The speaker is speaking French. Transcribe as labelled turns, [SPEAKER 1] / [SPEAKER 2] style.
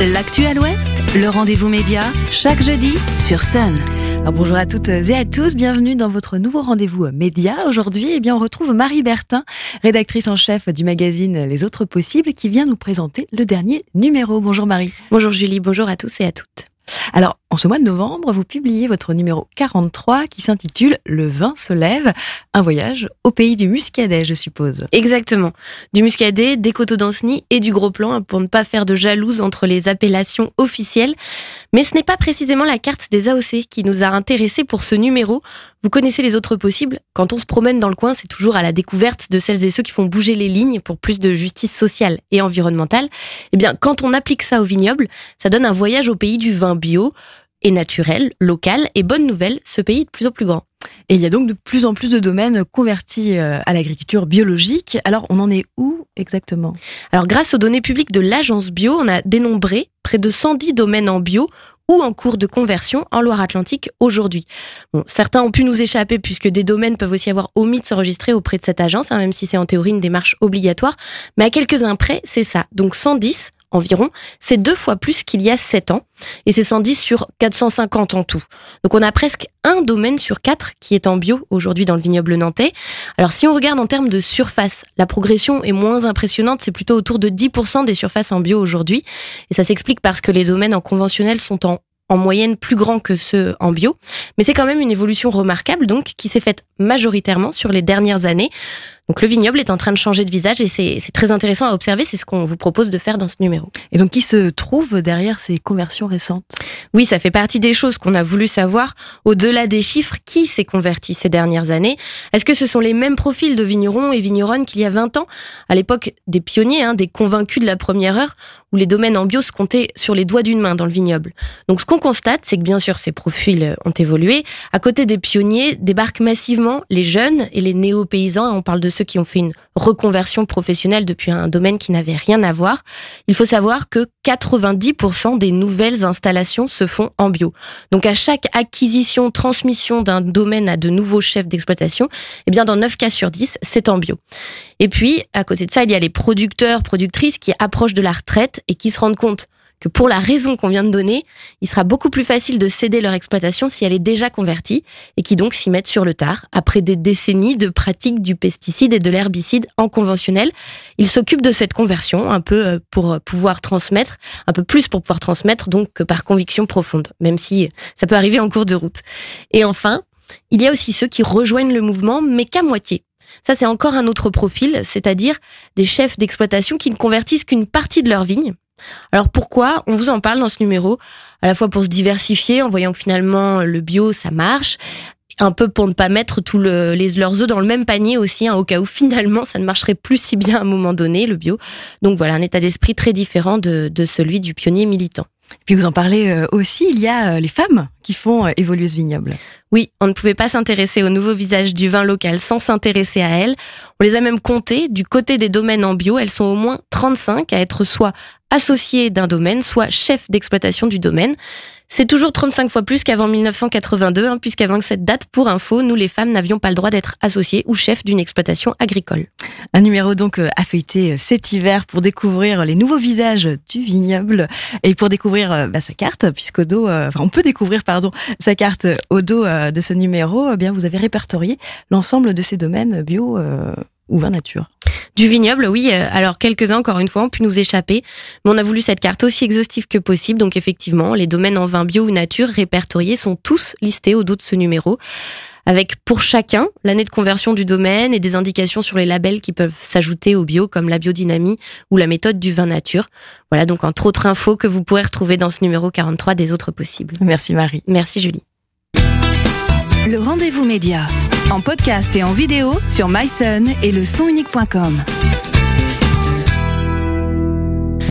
[SPEAKER 1] L'actu à l'Ouest, le rendez-vous média, chaque jeudi sur Sun. Alors bonjour à toutes et à tous, bienvenue dans votre nouveau rendez-vous média. Aujourd'hui, eh bien, on retrouve Marie Bertin, rédactrice en chef du magazine Les Autres Possibles, qui vient nous présenter le dernier numéro. Bonjour Marie.
[SPEAKER 2] Bonjour Julie, bonjour à tous et à toutes.
[SPEAKER 1] Alors, en ce mois de novembre, vous publiez votre numéro 43 qui s'intitule Le vin se lève, un voyage au pays du muscadet, je suppose.
[SPEAKER 2] Exactement. Du muscadet, des coteaux d'Anceny et du gros plan pour ne pas faire de jalouse entre les appellations officielles. Mais ce n'est pas précisément la carte des AOC qui nous a intéressés pour ce numéro. Vous connaissez les autres possibles. Quand on se promène dans le coin, c'est toujours à la découverte de celles et ceux qui font bouger les lignes pour plus de justice sociale et environnementale. Eh bien, quand on applique ça au vignoble, ça donne un voyage au pays du vin bio et naturel, local. Et bonne nouvelle, ce pays est de plus en plus grand.
[SPEAKER 1] Et il y a donc de plus en plus de domaines convertis euh, à l'agriculture biologique. Alors, on en est où exactement?
[SPEAKER 2] Alors, grâce aux données publiques de l'agence bio, on a dénombré près de 110 domaines en bio ou en cours de conversion en Loire-Atlantique aujourd'hui. Bon, certains ont pu nous échapper puisque des domaines peuvent aussi avoir omis de s'enregistrer auprès de cette agence, hein, même si c'est en théorie une démarche obligatoire. Mais à quelques-uns près, c'est ça. Donc 110 environ, c'est deux fois plus qu'il y a sept ans, et c'est 110 sur 450 en tout. Donc on a presque un domaine sur quatre qui est en bio aujourd'hui dans le vignoble nantais. Alors si on regarde en termes de surface, la progression est moins impressionnante, c'est plutôt autour de 10% des surfaces en bio aujourd'hui, et ça s'explique parce que les domaines en conventionnel sont en en moyenne plus grands que ceux en bio. Mais c'est quand même une évolution remarquable, donc, qui s'est faite majoritairement sur les dernières années. Donc le vignoble est en train de changer de visage et c'est très intéressant à observer. C'est ce qu'on vous propose de faire dans ce numéro.
[SPEAKER 1] Et donc qui se trouve derrière ces conversions récentes?
[SPEAKER 2] Oui, ça fait partie des choses qu'on a voulu savoir. Au-delà des chiffres, qui s'est converti ces dernières années? Est-ce que ce sont les mêmes profils de vignerons et vigneronnes qu'il y a 20 ans? À l'époque des pionniers, hein, des convaincus de la première heure, où les domaines en bio se comptaient sur les doigts d'une main dans le vignoble. Donc ce qu'on constate, c'est que bien sûr ces profils ont évolué. À côté des pionniers, débarquent massivement les jeunes et les néo-paysans. On parle de ceux qui ont fait une reconversion professionnelle depuis un domaine qui n'avait rien à voir. Il faut savoir que 90% des nouvelles installations se font en bio. Donc à chaque acquisition, transmission d'un domaine à de nouveaux chefs d'exploitation, eh bien dans 9 cas sur 10, c'est en bio. Et puis, à côté de ça, il y a les producteurs, productrices qui approchent de la retraite et qui se rendent compte que pour la raison qu'on vient de donner, il sera beaucoup plus facile de céder leur exploitation si elle est déjà convertie et qui donc s'y mettent sur le tard. Après des décennies de pratique du pesticide et de l'herbicide en conventionnel, ils s'occupent de cette conversion un peu euh, pour pouvoir transmettre, un peu plus pour pouvoir transmettre donc que par conviction profonde, même si ça peut arriver en cours de route. Et enfin, il y a aussi ceux qui rejoignent le mouvement, mais qu'à moitié. Ça, c'est encore un autre profil, c'est-à-dire des chefs d'exploitation qui ne convertissent qu'une partie de leur vigne alors pourquoi On vous en parle dans ce numéro, à la fois pour se diversifier en voyant que finalement le bio ça marche, un peu pour ne pas mettre tous les, leurs œufs dans le même panier aussi, hein, au cas où finalement ça ne marcherait plus si bien à un moment donné, le bio. Donc voilà, un état d'esprit très différent de, celui du pionnier militant.
[SPEAKER 1] Puis vous en parlez euh, aussi, il y a euh, les femmes qui font euh, évoluer ce vignoble.
[SPEAKER 2] Oui, on ne pouvait pas s'intéresser au nouveau visage du vin local sans s'intéresser à elles. On les a même comptées. Du côté des domaines en bio, elles sont au moins 35 à être soit associé d'un domaine, soit chef d'exploitation du domaine. C'est toujours 35 fois plus qu'avant 1982, hein, puisqu'avant cette date, pour info, nous les femmes n'avions pas le droit d'être associées ou chefs d'une exploitation agricole.
[SPEAKER 1] Un numéro donc euh, à feuilleter euh, cet hiver pour découvrir les nouveaux visages du vignoble et pour découvrir euh, bah, sa carte, puisqu'au dos, enfin on peut découvrir pardon sa carte au dos de ce numéro. Eh bien vous avez répertorié l'ensemble de ces domaines bio ou vin nature.
[SPEAKER 2] Du vignoble, oui. Euh, alors quelques-uns, encore une fois, ont pu nous échapper. Mais on a voulu cette carte aussi exhaustive que possible. Donc effectivement, les domaines en vin bio ou nature répertoriés sont tous listés au dos de ce numéro. Avec pour chacun l'année de conversion du domaine et des indications sur les labels qui peuvent s'ajouter au bio, comme la biodynamie ou la méthode du vin nature. Voilà donc entre autres infos que vous pourrez retrouver dans ce numéro 43 des autres possibles.
[SPEAKER 1] Merci Marie.
[SPEAKER 2] Merci Julie.
[SPEAKER 1] Le rendez-vous média en podcast et en vidéo sur myson et le sonunique.com.